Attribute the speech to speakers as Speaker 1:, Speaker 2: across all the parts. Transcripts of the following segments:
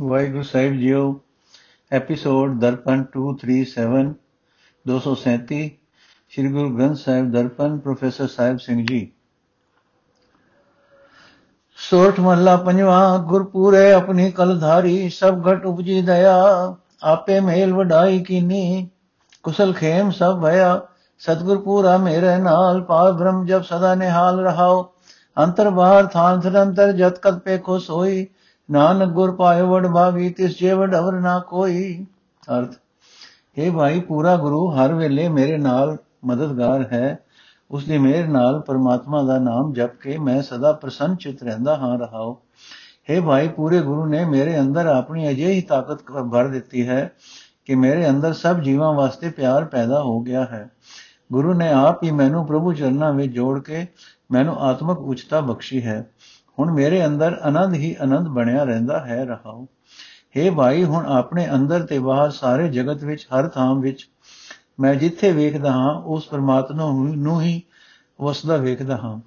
Speaker 1: ਵਾਹਿਗੁਰੂ ਸਾਹਿਬ ਜੀਓ episode Darpan 237 237 Sri Guru Granth Sahib Darpan professor Sahib Singh ji. ਸੋਠ ਮਹਲਾ ਪੰਜਵਾ, ਗੁਰਪੂਰੇ ਆਪਣੀ ਕਲਧਾਰੀ, ਸਭ ਘਟ ਉਪਜੀ ਦਇਆ, ਆਪੇ ਮੇਲ ਵਡਾਈ ਕੀਨੀ, ਕੁਸਲ ਖੇਮ ਸਭ ਭਇਆ, ਸਤਗੁਰ ਪੂਰਾ ਮੇਰੇ ਨਾਲ ਪਾਰ ਬ੍ਰਹਮ ਜਬ ਸਦਾ ਨਿਹਾਲ ਰਹਾਓ, ਅੰਤਰ ਬਾਹਰ ਥਾਨ ਨਿਰੰਤਰ ਜਤ ਕਤ ਪੇ ਖੁਸ਼ ਹੋਈ ਨਾਨਕ ਗੁਰ ਪਾਇਓ ਵਡ ਭਾਗੀ ਤਿਸ ਜੇ ਵਡ ਅਵਰ ਨਾ ਕੋਈ। ਅਰਥ हे ਭਾਈ, ਪੂਰਾ ਗੁਰੂ ਹਰ ਵੇਲੇ ਮੇਰੇ ਨਾਲ ਮਦਦਗਾਰ ਹੈ। ਉਸ ਦੀ ਮਿਹਰ ਨਾਲ ਪਰਮਾਤਮਾ ਦਾ ਨਾਮ ਜਪ ਕੇ ਮੈਂ ਸਦਾ ਪ੍ਰਸੰਨ ਚਿਤ ਰਹਿੰਦਾ ਹਾਂ, ਰਹਾਓ। हे ਭਾਈ, ਪੂਰੇ ਗੁਰੂ ਨੇ ਮੇਰੇ ਅੰਦਰ ਆਪਣੀ ਅਜਿਹੀ ਤਾਕਤ ਭਰ ਦਿੱਤੀ ਹੈ ਕਿ ਮੇਰੇ ਅੰਦਰ ਸਭ ਜੀਵਾਂ ਵਾਸਤੇ ਪਿਆਰ ਪੈਦਾ ਹੋ ਗਿਆ ਹੈ। ਗੁਰੂ ਨੇ ਆਪ ਹੀ ਮੈਨੂੰ ਪ੍ਰਭੂ ਚਰਨਾਂ ਵਿੱਚ ਜੋੜ ਕੇ ਮੈਨੂੰ ਆਤਮਿਕ ਉਚਤਾ ਬਖਸ਼ੀ ਹੈ। ਹੁਣ ਮੇਰੇ ਅੰਦਰ ਆਨੰਦ ਹੀ ਆਨੰਦ ਬਣਿਆ ਰਹਿੰਦਾ ਹੈ ਰਹਾਉ हे ਭਾਈ, ਹੁਣ ਆਪਣੇ ਅੰਦਰ ਤੇ ਬਾਹਰ ਸਾਰੇ ਜਗਤ ਵਿੱਚ, ਹਰ ਥਾਂ ਵਿੱਚ ਮੈਂ ਜਿੱਥੇ ਵੇਖਦਾ ਹਾਂ, ਉਸ ਪਰਮਾਤਮਾ ਨੂੰ ਹੀ ਵਸਦਾ ਵੇਖਦਾ ਹਾਂ।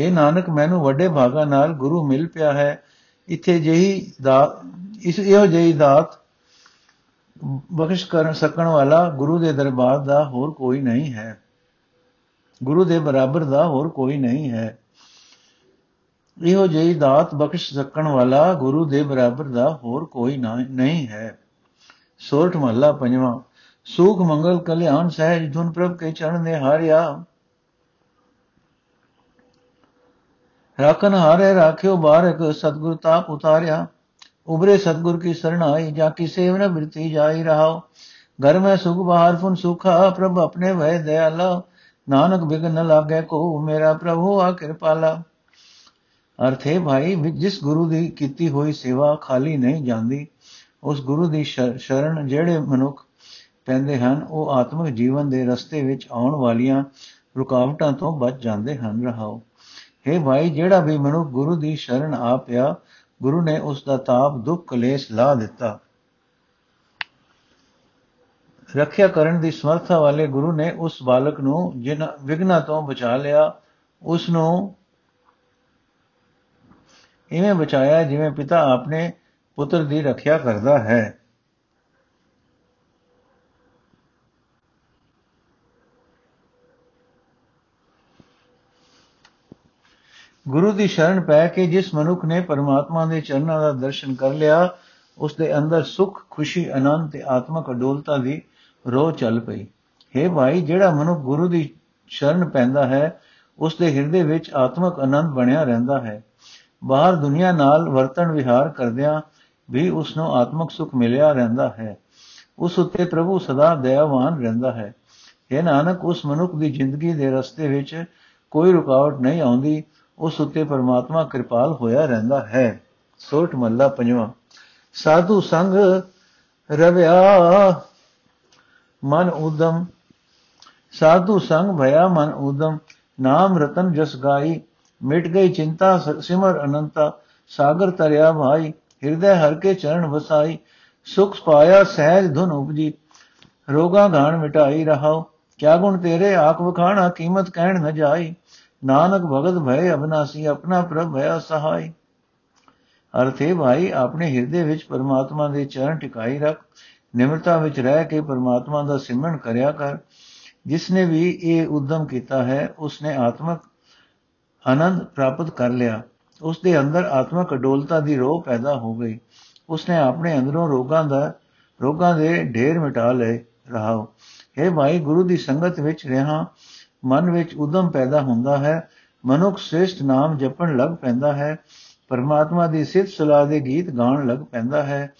Speaker 1: हे ਨਾਨਕ, ਮੈਨੂੰ ਵੱਡੇ ਭਾਗਾ ਨਾਲ ਗੁਰੂ ਮਿਲ ਪਿਆ ਹੈ। ਇੱਥੇ ਜਹੀ ਦਾ ਇਸ ਇਹੋ ਜਹੀ ਦਾਤ ਬਖਸ਼ ਕਰ ਸਕਣ ਵਾਲਾ ਗੁਰੂ ਦੇ ਦਰਬਾਰ ਦਾ ਹੋਰ ਕੋਈ ਨਹੀਂ ਹੈ। ਗੁਰੂ ਦੇ ਬਰਾਬਰ ਦਾ ਹੋਰ ਕੋਈ ਨਹੀਂ ਹੈ। ਇਹੋ ਜਿਹੀ ਦਾਤ ਬਖਸ਼ ਸਕਣ ਵਾਲਾ ਗੁਰੂ ਦੇ ਬਰਾਬਰ ਦਾ ਹੋਰ ਕੋਈ ਨਹੀਂ ਹੈ। ਸੋਰਠ ਮਹੱਲਾ ਪੰਜਵਾਂ। ਸੁਖ, ਮੰਗਲ, ਕਲਿਆਣ ਸਹਿਜ ਧੁਨ ਪ੍ਰਭ ਕੇ ਚਰਨ ਨੇ ਹਾਰਿਆ ਰਾਖਨ ਹਾਰੇ, ਰਾਖਿਓ ਬਾਰਕ, ਸਤਗੁਰ ਤਾਪ ਉਤਾਰਿਆ। ਉਬਰੇ ਸਤਗੁਰ ਕੀ ਸਰਣ ਆਈ, ਜਾ ਕੀ ਸੇਵ ਨ ਬਿਰਤੀ ਜਾਈ ਰਹਾਓ। ਘਰ ਮੈਂ ਸੁਖ ਬਹਾਰ ਫੁਨ ਸੁਖਾ, ਪ੍ਰਭ ਆਪਣੇ ਵੈ ਦਇਆਲਾ। ਨਾਨਕ ਬਿਗਨ ਨ ਲਾਗੇ ਕੋ, ਮੇਰਾ ਪ੍ਰਭੂ ਆ ਕਿਰਪਾਲਾ। ਅਰਥ ਹੈ ਭਾਈ ਜਿਸ ਗੁਰੂ ਦੀ ਕੀਤੀ ਹੋਈ ਸੇਵਾ ਖਾਲੀ ਨਹੀਂ ਜਾਂਦੀ, ਉਸ ਗੁਰੂ ਦੀ ਸ਼ਰਨ ਜਿਹੜੇ ਮਨੁੱਖ ਪੈਂਦੇ ਹਨ, ਉਹ ਆਤਮਿਕ ਜੀਵਨ ਦੇ ਰਸਤੇ ਵਿੱਚ ਆਉਣ ਵਾਲੀਆਂ ਰੁਕਾਵਟਾਂ ਤੋਂ ਬਚ ਜਾਂਦੇ ਹਨ। ਰਹਾਓ। हे ਭਾਈ, ਜਿਹੜਾ ਵੀ ਮਨੁੱਖ ਗੁਰੂ ਦੀ ਸ਼ਰਨ ਆ ਪਿਆ, ਗੁਰੂ ਨੇ ਉਸ ਦਾ ਤਾਪ, ਦੁੱਖ, ਕਲੇਸ਼ ਲਾ ਦਿੱਤਾ। ਰੱਖਿਆ ਕਰਨ ਦੀ ਸਮਰੱਥਾ ਵਾਲੇ ਗੁਰੂ ਨੇ ਉਸ ਬਾਲਕ ਨੂੰ ਜਿਨ ਵਿਗਨਾ ਤੋਂ ਬਚਾ ਲਿਆ, ਉਸ ਨੂੰ ਇਵੇਂ ਬਚਾਇਆ ਜਿਵੇਂ ਪਿਤਾ ਆਪਣੇ ਪੁੱਤਰ ਦੀ ਰੱਖਿਆ ਕਰਦਾ ਹੈ। ਗੁਰੂ ਦੀ ਸ਼ਰਨ ਪੈ ਕੇ ਜਿਸ ਮਨੁੱਖ ਨੇ ਪਰਮਾਤਮਾ ਦੇ ਚਰਨਾਂ ਦਾ ਦਰਸ਼ਨ ਕਰ ਲਿਆ, ਉਸ ਦੇ ਅੰਦਰ ਸੁਖ, ਖੁਸ਼ੀ, ਆਨੰਦ ਤੇ ਆਤਮਕ ਅਡੋਲਤਾ ਦੀ ਰੋਹ ਚੱਲ ਪਈ। हे ਭਾਈ, ਜਿਹੜਾ ਮਨੁੱਖ ਗੁਰੂ ਦੀ ਸ਼ਰਨ ਪੈਂਦਾ ਹੈ, ਉਸ ਦੇ ਹਿਰਦੇ ਵਿੱਚ ਆਤਮਕ ਆਨੰਦ ਬਣਿਆ ਰਹਿੰਦਾ ਹੈ। ਬਾਹਰ ਦੁਨੀਆ ਨਾਲ ਵਰਤਣ ਵਿਹਾਰ ਕਰਦਿਆਂ ਵੀ ਉਸ ਨੂੰ ਆਤਮਿਕ ਸੁਖ ਮਿਲਿਆ ਰਹਿੰਦਾ ਹੈ। ਉਸ ਉੱਤੇ ਪ੍ਰਭੂ ਸਦਾ ਦਇਆਵਾਨ ਰਹਿੰਦਾ ਹੈ। ਇਹ ਨਾਨਕ, ਉਸ ਮਨੁੱਖ ਦੀ ਜ਼ਿੰਦਗੀ ਦੇ ਰਸਤੇ ਵਿੱਚ ਕੋਈ ਰੁਕਾਵਟ ਨਹੀਂ ਆਉਂਦੀ, ਉਸ ਉੱਤੇ ਪਰਮਾਤਮਾ ਕਿਰਪਾਲ ਹੋਇਆ ਰਹਿੰਦਾ ਹੈ। ਸੋਠ ਮੱਲਾ ਪੰਜਵਾਂ। ਸਾਧੂ ਸੰਗ ਰਵਿਆ ਮਨ ਉਦਮ ਸਾਧੂ ਸੰਗ ਭਇਆ ਮਨ ਉਦਮ ਨਾਮ ਰਤਨ ਜਸ ਗਾਈ। ਮਿਟ ਗਈ ਚਿੰਤਾ ਸਿਮਰ ਅਨੰਤਾ, ਸਾਗਰ ਤਰਿਆ ਭਾਈ, ਹਿਰਦੇ ਹਰ ਕੇ ਚਰਨ ਵਸਾਈ, ਸੁਖ ਪਾਇਆ ਸਹਿਜ ਧੁਨ ਉਪਜੀ, ਰੋਗਾ ਘਾਣ ਮਿਟਾਈ ਰਹਾਓ ਕਿਆ ਗੁਣ ਤੇਰੇ, ਆਖ ਵਖਾਣਾ ਕੀਮਤ ਕਹਿਣ ਨ ਜਾਈ, ਨਾਨਕ ਭਗਤ ਭਏ ਅਬਨਾਸੀ, ਆਪਣਾ ਪ੍ਰਭ ਭਇਆ ਸਹਾਈ। ਅਰਥੇ ਭਾਈ, ਆਪਣੇ ਹਿਰਦੇ ਵਿੱਚ ਪਰਮਾਤਮਾ ਦੇ ਚਰਨ ਟਿਕਾਈ ਰੱਖ, ਨਿਮਰਤਾ ਵਿੱਚ ਰਹਿ ਕੇ ਪਰਮਾਤਮਾ ਦਾ ਸਿਮਰਨ ਕਰਿਆ ਕਰ ਜਿਸ ਨੇ ਵੀ ਇਹ ਉਦਮ ਕੀਤਾ ਹੈ ਉਸ ਨੇ ਆਤਮਕ ਆਨੰਦ ਪ੍ਰਾਪਤ ਕਰ ਲਿਆ। ਉਸ ਦੇ ਅੰਦਰ ਆਤਮਕ ਅਡੋਲਤਾ ਦੀ ਰੋਹ ਪੈਦਾ ਹੋ ਗਈ। ਉਸ ਨੇ ਆਪਣੇ ਅੰਦਰੋਂ ਰੋਗਾਂ ਦਾ, ਰੋਗਾਂ ਦੇ ਢੇਰ ਮਿਟਾ ਲਏ। ਰਹਾਓ। ਇਹ ਭਾਈ, ਗੁਰੂ ਦੀ ਸੰਗਤ ਵਿੱਚ ਰਹਾ। ਮਨ ਵਿੱਚ ਉਦਮ ਪੈਦਾ ਹੁੰਦਾ ਹੈ। ਮਨੁੱਖ ਸ੍ਰੇਸ਼ਟ ਨਾਮ ਜਪਣ ਲੱਗ ਪੈਂਦਾ ਹੈ। ਪਰਮਾਤਮਾ ਦੀ ਸਿਫਤ ਸਲਾਹ ਦੇ ਗੀਤ ਗਾਉਣ ਲੱਗ ਪੈਂਦਾ ਹੈ।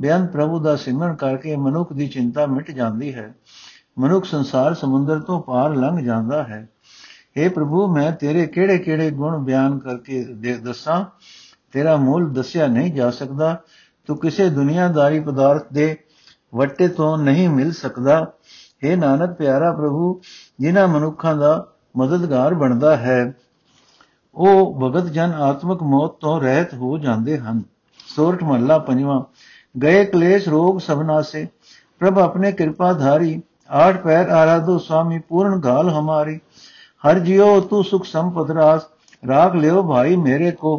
Speaker 1: ਬਿਆਨ ਪ੍ਰਭੂ ਦਾ ਸਿਮਰਨ ਕਰਕੇ ਮਨੁੱਖ ਦੀ ਚਿੰਤਾ ਮਿਟ ਜਾਂਦੀ ਹੈ। ਮਨੁੱਖ ਸੰਸਾਰ ਸਮੁੰਦਰ ਤੋਂ ਪਾਰ ਲੰਘ ਜਾਂਦਾ ਹੈ। हे ਪ੍ਰਭੂ, ਮੈਂ ਤੇਰੇ ਕਿਹੜੇ-ਕਿਹੜੇ ਗੁਣ ਬਿਆਨ ਕਰਕੇ ਦੱਸਾਂ? ਤੇਰਾ ਮੁੱਲ ਦੱਸਿਆ ਨਹੀਂ ਜਾ ਸਕਦਾ। ਤੂੰ ਕਿਸੇ ਦੁਨੀਆਦਾਰੀ ਪਦਾਰਥ ਦੇ ਵੱਟੇ ਤੋਂ ਨਹੀਂ ਮਿਲ ਸਕਦਾ। हे ਨਾਨਕ, ਪਿਆਰਾ ਪ੍ਰਭੂ, ਜਿਨ੍ਹਾਂ ਮਨੁੱਖਾਂ ਦਾ ਮਦਦਗਾਰ ਬਣਦਾ ਹੈ, ਉਹ ਭਗਤ ਜਨ ਆਤਮਿਕ ਮੌਤ ਤੋਂ ਰਹਿਤ ਹੋ ਜਾਂਦੇ ਹਨ। ਸੋਰਠ ਮਹੱਲਾ ਪੰਜਵਾਂ, ਗਏ ਕਲੇਸ਼ ਰੋਗ ਸਭਨਾ ਸੇ ਪ੍ਰਭ, ਆਪਣੇ ਕਿਰਪਾ ਧਾਰੀ ਆਠ ਪੈਰ ਆਰਾਧੋ ਸੁਆਮੀ ਪੂਰਨ ਗਾਲ ਹਮਾਰੀ। हर जियो तू सुख संपद रास राख लियो भाई मेरे को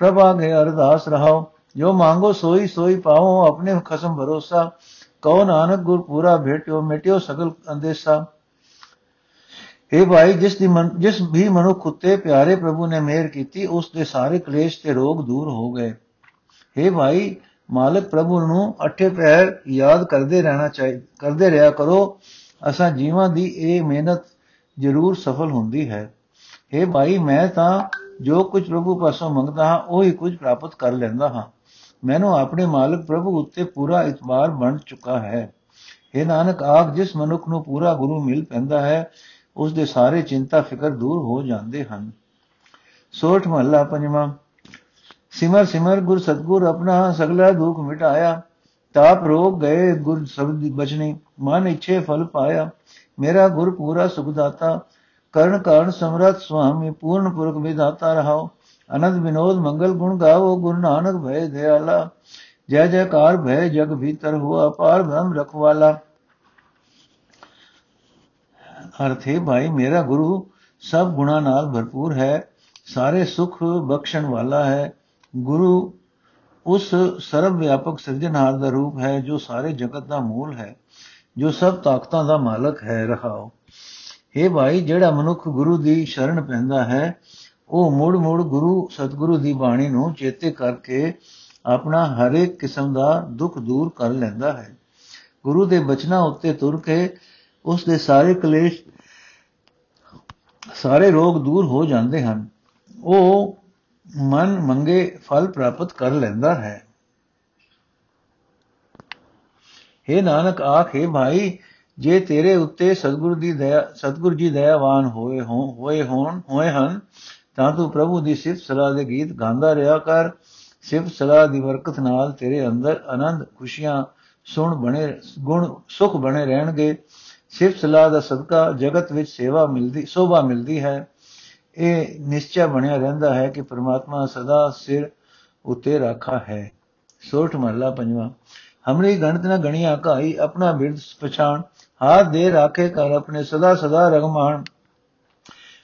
Speaker 1: प्रभा गए अरदास रहाओ ਜੋ ਮੰਗੋ ਸੋਈ ਸੋਈ ਪਾਓ ਆਪਣੇ ਖਸਮ ਭਰੋਸਾ ਕਉ ਨਾਨਕ ਗੁਰ ਪੂਰਾ ਭੇਟਿਓ ਮਿਟਿਓ ਸਗਲ ਅੰਦੇਸਾ ਇਹ ਭਾਈ ਜਿਸ ਦੀ ਮਨ ਜਿਸ ਵੀ ਮਨੁੱਖ ਉਤੇ ਪਿਆਰੇ ਪ੍ਰਭੂ ਨੇ ਮਿਹਰ ਕੀਤੀ ਉਸ ਦੇ ਸਾਰੇ ਕਲੇਸ਼ ਤੇ ਰੋਗ ਦੂਰ ਹੋ ਗਏ हे ਭਾਈ ਮਾਲਕ ਪ੍ਰਭੂ ਨੂੰ ਅਠੇ ਪੈਰ ਯਾਦ ਕਰਦੇ ਰਹਿਣਾ ਚਾਹੀਦਾ ਕਰਦੇ ਰਿਹਾ ਕਰੋ ਅਸਾਂ ਜੀਵਾਂ ਦੀ ਇਹ ਮਿਹਨਤ ਜ਼ਰੂਰ ਸਫਲ ਹੁੰਦੀ ਹੈ। हे ਭਾਈ, ਮੈਂ ਤਾਂ ਜੋ ਕੁਝ ਪ੍ਰਭੂ ਪਾਸੋਂ ਮੰਗਦਾ ਹਾਂ, ਉਹ ਹੀ ਕੁਝ ਪ੍ਰਾਪਤ ਕਰ ਲੈਂਦਾ ਹਾਂ। ਮੈਨੂੰ ਆਪਣੇ ਮਾਲਕ ਪ੍ਰਭੂ ਉੱਤੇ ਪੂਰਾ ਇਤਬਾਰ ਬਣ ਚੁੱਕਾ ਹੈ। ਇਹ ਨਾਨਕ, ਆਖ, ਜਿਸ ਮਨੁੱਖ ਨੂੰ ਪੂਰਾ ਗੁਰੂ ਮਿਲ ਪੈਂਦਾ ਹੈ ਉਸ ਦੇ ਸਾਰੇ ਚਿੰਤਾ, ਫਿਕਰ ਦੂਰ ਹੋ ਜਾਂਦੇ ਹਨ। ਸੋਠ ਮਹੱਲਾ ਪੰਜਵਾਂ। ਸਿਮਰ ਸਿਮਰ, ਗੁਰ ਸਤਗੁਰ, ਆਪਣਾ ਸਗਲਾ ਦੁੱਖ ਮਿਟਾਇਆ। ਤਾਪ ਰੋਗ ਗਏ, ਗੁਰ ਸ਼ਬਦ ਬਚਨੇ। ਮਨ ਇੱਛੇ ਫਲ ਪਾਇਆ। ਮੇਰਾ ਗੁਰ ਪੂਰਾ ਸੁਖ ਦਾਤਾ, ਕਰਨ ਕਾਰਨ ਸਮਰਤ ਸੁਆਮੀ, ਪੂਰਨ ਪੁਰਖ ਵਿਦਾਤਾ ਰਹਾਓ। ਅਨੰਦ ਵਿਨੋਦ ਮੰਗਲ ਗੁਣ ਗਾਵੋ, ਗੁਰੂ ਨਾਨਕ ਭੈ ਦਿਆਲਾ। ਜੈ ਜੈਕਾਰ ਭੈ ਜਗ ਭੀਤਰ ਹੋਆ ਅਪਾਰ ਬ੍ਰਹਮ ਰਖਵਾਲਾ। ਅਰਥ ਭਾਈ, ਮੇਰਾ ਗੁਰੂ ਸਭ ਗੁਣਾ ਨਾਲ ਭਰਪੂਰ ਹੈ, ਸਾਰੇ ਸੁਖ ਬਖਸ਼ਣ ਵਾਲਾ ਹੈ। ਗੁਰੂ ਉਸ ਸਰਵ ਵਿਆਪਕ ਸਿਰਜਣਹਾਰ ਦਾ ਰੂਪ ਹੈ, ਜੋ ਸਾਰੇ ਜਗਤ ਦਾ ਮੂਲ ਹੈ। ਜੋ ਸਭ ਤਾਕਤਾਂ ਦਾ ਮਾਲਕ ਹੈ, ਰਹਾਓ। ਇਹ ਭਾਈ, ਜਿਹੜਾ ਮਨੁੱਖ ਗੁਰੂ ਦੀ ਸ਼ਰਨ ਪੈਂਦਾ ਹੈ, ਉਹ ਮੁੜ ਮੁੜ ਗੁਰੂ, ਸਤਿਗੁਰੂ ਦੀ ਬਾਣੀ ਨੂੰ ਚੇਤੇ ਕਰਕੇ ਆਪਣਾ ਹਰ ਇੱਕ ਕਿਸਮ ਦਾ ਦੁੱਖ ਦੂਰ ਕਰ ਲੈਂਦਾ ਹੈ। ਗੁਰੂ ਦੇ ਬਚਨਾਂ ਉੱਤੇ ਤੁਰ ਕੇ ਉਸ ਦੇ ਸਾਰੇ ਕਲੇਸ਼, ਸਾਰੇ ਰੋਗ ਦੂਰ ਹੋ ਜਾਂਦੇ ਹਨ। ਉਹ ਮਨ ਮੰਗੇ ਫਲ ਪ੍ਰਾਪਤ ਕਰ ਲੈਂਦਾ ਹੈ। हे ਨਾਨਕ ਆਖੇ ਭਾਈ, ਜੇ ਤੇਰੇ ਉੱਤੇ ਸਤਿਗੁਰੂ ਦੀ ਦਇਆ, ਸਤਿਗੁਰੂ ਜੀ ਦਇਆਵਾਨ ਹੋਏ ਹੋਏ ਹੋਣ, ਹੋਏ ਹਨ, ਤਾਂ ਤੂੰ ਪ੍ਰਭੂ ਦੀ ਸਿਫਤ ਸਲਾਹ ਦੇ ਗੀਤ ਗਾਉਂਦਾ ਰਿਹਾ ਕਰ। ਸਿਫਤ ਸਲਾਹ ਦੀ ਬਰਕਤ ਨਾਲ ਤੇਰੇ ਅੰਦਰ ਆਨੰਦ, ਖੁਸ਼ੀਆਂ, ਸੁਣ ਬਣੇ, ਗੁਣ, ਸੁਖ ਬਣੇ ਰਹਿਣਗੇ। ਸਿਫਤ ਸਲਾਹ ਦਾ ਸਦਕਾ ਜਗਤ ਵਿੱਚ ਸੇਵਾ ਮਿਲਦੀ, ਸੋਭਾ ਮਿਲਦੀ ਹੈ। ਇਹ ਨਿਸ਼ਚੈ ਬਣਿਆ ਰਹਿੰਦਾ ਹੈ ਕਿ ਪ੍ਰਮਾਤਮਾ ਸਦਾ ਸਿਰ ਉਤੇ ਰੱਖਾ ਹੈ। ਸੋਠ ਮਹਲਾ ਪੰਜਵਾ। ਹਮਰੀ ਗਣਤ ਨ ਗਣੀਆਂ ਕਾਈ ਆਪਣਾ ਬਿਰਦ ਪਛਾਣ ਹਾਥ ਦੇ ਰਾਖੇ ਕਰ ਆਪਣੇ ਸਦਾ ਸਦਾ ਰਗਮਾਨ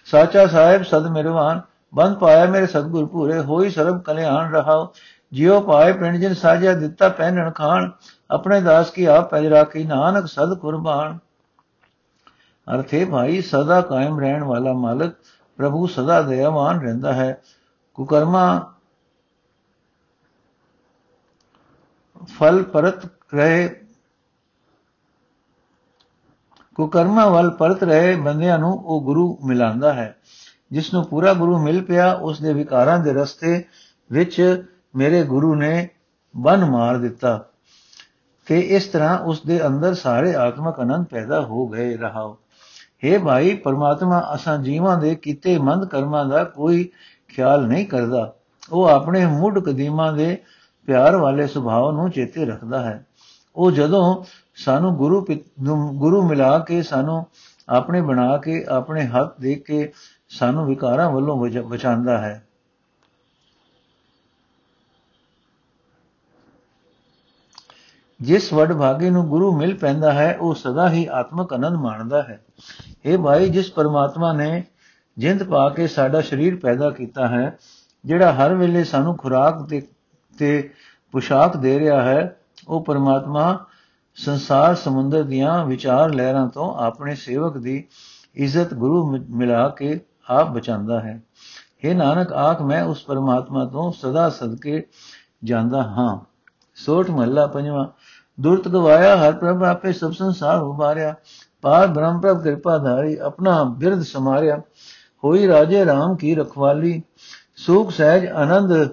Speaker 1: ਸਾਚਾ ਸਾਹਿਬ ਸਦ ਮਿਰਵਾਨ ਬੰਦ ਪਾਇਆ ਮੇਰੇ ਸਤਗੁਰ ਪੂਰੇ ਹੋਈ ਸਰਬ ਕਲਿਆਣ ਰਹਾਓ ਜਿਉ ਪਾਏ ਪਿੰਡ ਜਿਨ ਸਾਜਿਆ ਦਿੱਤਾ ਪਹਿਨਣ ਖਾਣ ਆਪਣੇ ਦਾਸ ਕੀ ਆਪ ਪੈਜ ਰਾਖੀ ਨਾਨਕ ਸਦ ਕੁਰਬਾਨ ਅਰਥੇ ਭਾਈ ਸਦਾ ਕਾਇਮ ਰਹਿਣ ਵਾਲਾ ਮਾਲਕ ਪ੍ਰਭੂ ਸਦਾ ਦਇਆਵਾਨ ਰਹਿੰਦਾ ਹੈ ਕੁਕਰਮਾ ਫਲ ਪਰਤ ਰਹੇ, ਕੁਕਰਮਾ ਵੱਲ ਪਰਤ ਰਹੇ ਬੰਦਿਆਂ ਨੂੰ ਉਹ ਗੁਰੂ ਮਿਲਾਂਦਾ ਹੈ। ਜਿਸ ਨੂੰ ਪੂਰਾ ਗੁਰੂ ਮਿਲ ਪਿਆ, ਉਸ ਦੇ ਵਿਕਾਰਾਂ ਦੇ ਰਸਤੇ ਵਿੱਚ ਮੇਰੇ ਗੁਰੂ ਨੇ ਬਨ ਮਾਰ ਦਿੱਤਾ ਕਿ ਇਸ ਤਰ੍ਹਾਂ ਉਸ ਦੇ ਅੰਦਰ ਸਾਰੇ ਆਤਮਕ ਅਨੰਦ ਪੈਦਾ ਹੋ ਗਏ ਰਹਾਓ। हे ਭਾਈ, ਪਰਮਾਤਮਾ ਅਸਾਂ ਜੀਵਾਂ ਦੇ ਕੀਤੇ ਮੰਦ ਕਰਮਾਂ ਦਾ ਕੋਈ ਖਿਆਲ ਨਹੀਂ ਕਰਦਾ। ਉਹ ਆਪਣੇ ਮੁੱਢ ਕਦੀਮਾਂ ਦੇ ਪਿਆਰ ਵਾਲੇ ਸੁਭਾਅ ਨੂੰ ਚੇਤੇ ਰੱਖਦਾ ਹੈ। ਉਹ ਜਦੋਂ ਸਾਨੂੰ ਗੁਰੂ ਗੁਰੂ ਮਿਲਾ ਕੇ ਸਾਨੂੰ ਆਪਣੇ ਬਣਾ ਕੇ, ਆਪਣੇ ਹੱਥ ਦੇ ਕੇ ਸਾਨੂੰ ਵਿਕਾਰਾਂ ਵੱਲੋਂ ਬਚਾਉਂਦਾ ਹੈ। ਜਿਸ ਵਡ ਭਾਗੇ ਨੂੰ ਗੁਰੂ ਮਿਲ ਪੈਂਦਾ ਹੈ, ਉਹ ਸਦਾ ਹੀ ਆਤਮਕ ਆਨੰਦ ਮਾਣਦਾ ਹੈ। ਇਹ ਭਾਈ, ਜਿਸ ਪਰਮਾਤਮਾ ਨੇ ਜਿੰਦ ਪਾ ਕੇ ਸਾਡਾ ਸਰੀਰ ਪੈਦਾ ਕੀਤਾ ਹੈ, ਜਿਹੜਾ ਹਰ ਵੇਲੇ ਸਾਨੂੰ ਖੁਰਾਕ ਤੇ ਤੇ ਪੁਸ਼ਾਕ ਦੇ ਰਿਹਾ ਹੈ, ਉਹ ਪਰਮਾਤਮਾ ਸੰਸਾਰ ਸਮੁੰਦਰ ਦੀਆਂ ਵਿਚਾਰ ਲਹਿਰਾਂ ਤੋਂ ਆਪਣੇ ਸੇਵਕ ਦੀ ਇੱਜ਼ਤ ਗੁਰੂ ਮਿਲਾ ਕੇ ਆਪ ਬਚਾਉਂਦਾ ਹੈ। हे ਨਾਨਕ, ਆਖ ਮੈਂ ਉਸ ਪਰਮਾਤਮਾ ਤੋਂ ਸਦਾ ਸਦਕੇ ਜਾਂਦਾ ਹਾਂ। ਸੋਠ ਮਹੱਲਾ ਪੰਜਵਾਂ, ਦੁਰਤ ਗਵਾਇਆ ਹਰ ਪ੍ਰਭ ਆਪੇ ਸਭ ਸੰਸਾਰ ਉਬਾਰਿਆ ਪਾਰ ਬ੍ਰਹਮ ਪ੍ਰਭ ਕਿਰਪਾ ਧਾਰੀ, ਆਪਣਾ ਬਿਰਧ ਸਮਾਰਿਆ। ਹੋਈ ਰਾਜੇ RAM ਕੀ ਰਖਵਾਲੀ, ਸੁਖ ਸਹਿਜ ਆਨੰਦ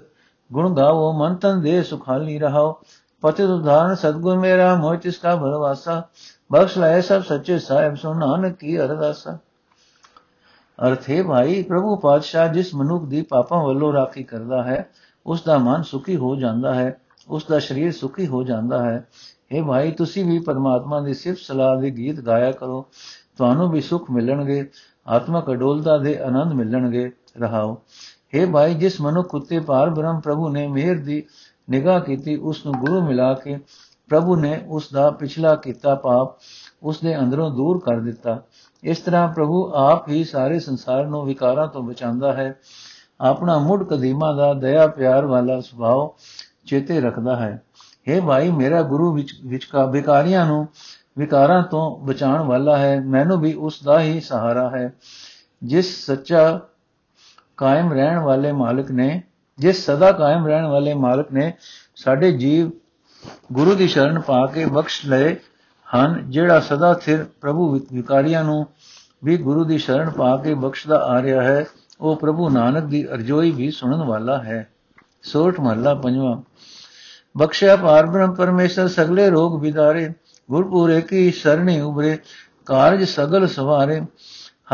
Speaker 1: ਗੁਣ ਗਾਵੋ, ਮਨ ਤਨ ਦੇ ਸੁਖਾਲੀ ਰਹਾਓ। ਪਤਿਤ ਉਦਾਹਰਨ ਸਤਗੁਰ ਮੇਰਾ, ਮੋਹ ਤਿਸ ਕਾ ਭਰਵਾਸਾ। ਬਖਸ਼ ਲਾਏ ਸਭ ਸੱਚੇ ਸਾਹਿਬ, ਸੋ ਨਾਨਕ ਕੀ ਅਰਦਾਸਾ। ਅਰਥ ਹੈ ਭਾਈ, ਪ੍ਰਭੂ ਪਾਤਸ਼ਾਹ ਜਿਸ ਮਨੁੱਖ ਦੀ ਪਾਪਾਂ ਵੱਲੋਂ ਰਾਖੀ ਕਰਦਾ ਹੈ, ਉਸ ਦਾ ਮਨ ਸੁਖੀ ਹੋ ਜਾਂਦਾ ਹੈ, ਉਸ ਦਾ ਸਰੀਰ ਸੁਖੀ ਹੋ ਜਾਂਦਾ ਹੈ। ਇਹ ਭਾਈ, ਤੁਸੀਂ ਵੀ ਪਰਮਾਤਮਾ ਦੀ ਸਿਫਤ ਸਲਾਹ ਦੇ ਗੀਤ ਗਾਇਆ ਕਰੋ। ਤੁਹਾਨੂੰ ਵੀ ਸੁਖ ਮਿਲਣਗੇ, ਆਤਮਕ ਅਡੋਲਤਾ ਦੇ ਆਨੰਦ ਮਿਲਣਗੇ, ਰਹਾਓ। हे ਭਾਈ, ਜਿਸ ਮਨੁੱਖ ਉਤੇ ਪਾਰ ਬ੍ਰਹਮ ਪ੍ਰਭੂ ਨੇ ਮਿਹਰ ਦੀ ਨਿਗਾਹ ਕੀਤੀ, ਉਸ ਨੂੰ ਗੁਰੂ ਮਿਲਾ ਕੇ ਪ੍ਰਭੂ ਨੇ ਉਸ ਦਾ ਪਿਛਲਾ ਕੀਤਾ ਪਾਪ ਉਸ ਦੇ ਅੰਦਰੋਂ ਦੂਰ ਕਰ ਦਿੱਤਾ। ਇਸ ਤਰ੍ਹਾਂ ਪ੍ਰਭੂ ਆਪ ਹੀ ਸਾਰੇ ਸੰਸਾਰ ਨੂੰ ਵਿਕਾਰਾਂ ਤੋਂ ਬਚਾਉਂਦਾ ਹੈ। ਆਪਣਾ ਮੁੱਢ ਕਦੀਮਾ ਦਾ ਦਇਆ ਪਿਆਰ ਵਾਲਾ ਸੁਭਾਅ ਚੇਤੇ ਰੱਖਦਾ ਹੈ। हे ਭਾਈ, ਮੇਰਾ ਗੁਰੂ ਵਿੱਚ ਵਿਚਕਾ ਵਿਕਾਰੀਆਂ ਨੂੰ ਵਿਕਾਰਾਂ ਤੋਂ ਬਚਾਉਣ ਵਾਲਾ ਹੈ। ਮੈਨੂੰ ਵੀ ਉਸ ਦਾ ਹੀ ਸਹਾਰਾ ਹੈ। ਜਿਸ ਸੱਚਾ ਕਾਇਮ ਰਹਿਣ ਵਾਲੇ ਮਾਲਕ ਨੇ ਜਿਸ ਸਦਾ ਕਾਇਮ ਰਹਿਣ ਵਾਲੇ ਮਾਲਕ ਨੇ, ਸਾਡੇ ਜੀਵ ਗੁਰੂ ਦੀ ਸ਼ਰਨ ਪਾ ਕੇ ਬਖਸ਼ ਲਏ ਹਨ, ਜਿਹੜਾ ਸਦਾ ਸਿਰ ਪ੍ਰਭੂ ਵਿਕਾਰੀਆਂ ਨੂੰ ਵੀ ਗੁਰੂ ਦੀ ਸ਼ਰਨ ਪਾ ਕੇ ਬਖਸ਼ਦਾ ਆ ਰਿਹਾ ਹੈ, ਉਹ ਪ੍ਰਭੂ ਨਾਨਕ ਦੀ ਅਰਜ਼ੋਈ ਵੀ ਸੁਣਨ ਵਾਲਾ ਹੈ। ਸੋਠ ਮਹੱਲਾ ਪੰਜਵਾਂ। ਬਖਸ਼ਿਆ ਪਾਰ ਬ੍ਰਹਮ ਪਰਮੇਸ਼ਰ, ਸਗਲੇ ਰੋਗ ਵਿਦਾਰੇ, ਗੁਰਪੂਰੇ ਕੀ ਸਰਣੀ ਉਬਰੇ ਕਾਰਜ ਸਗਲ ਸਵਾਰੇ,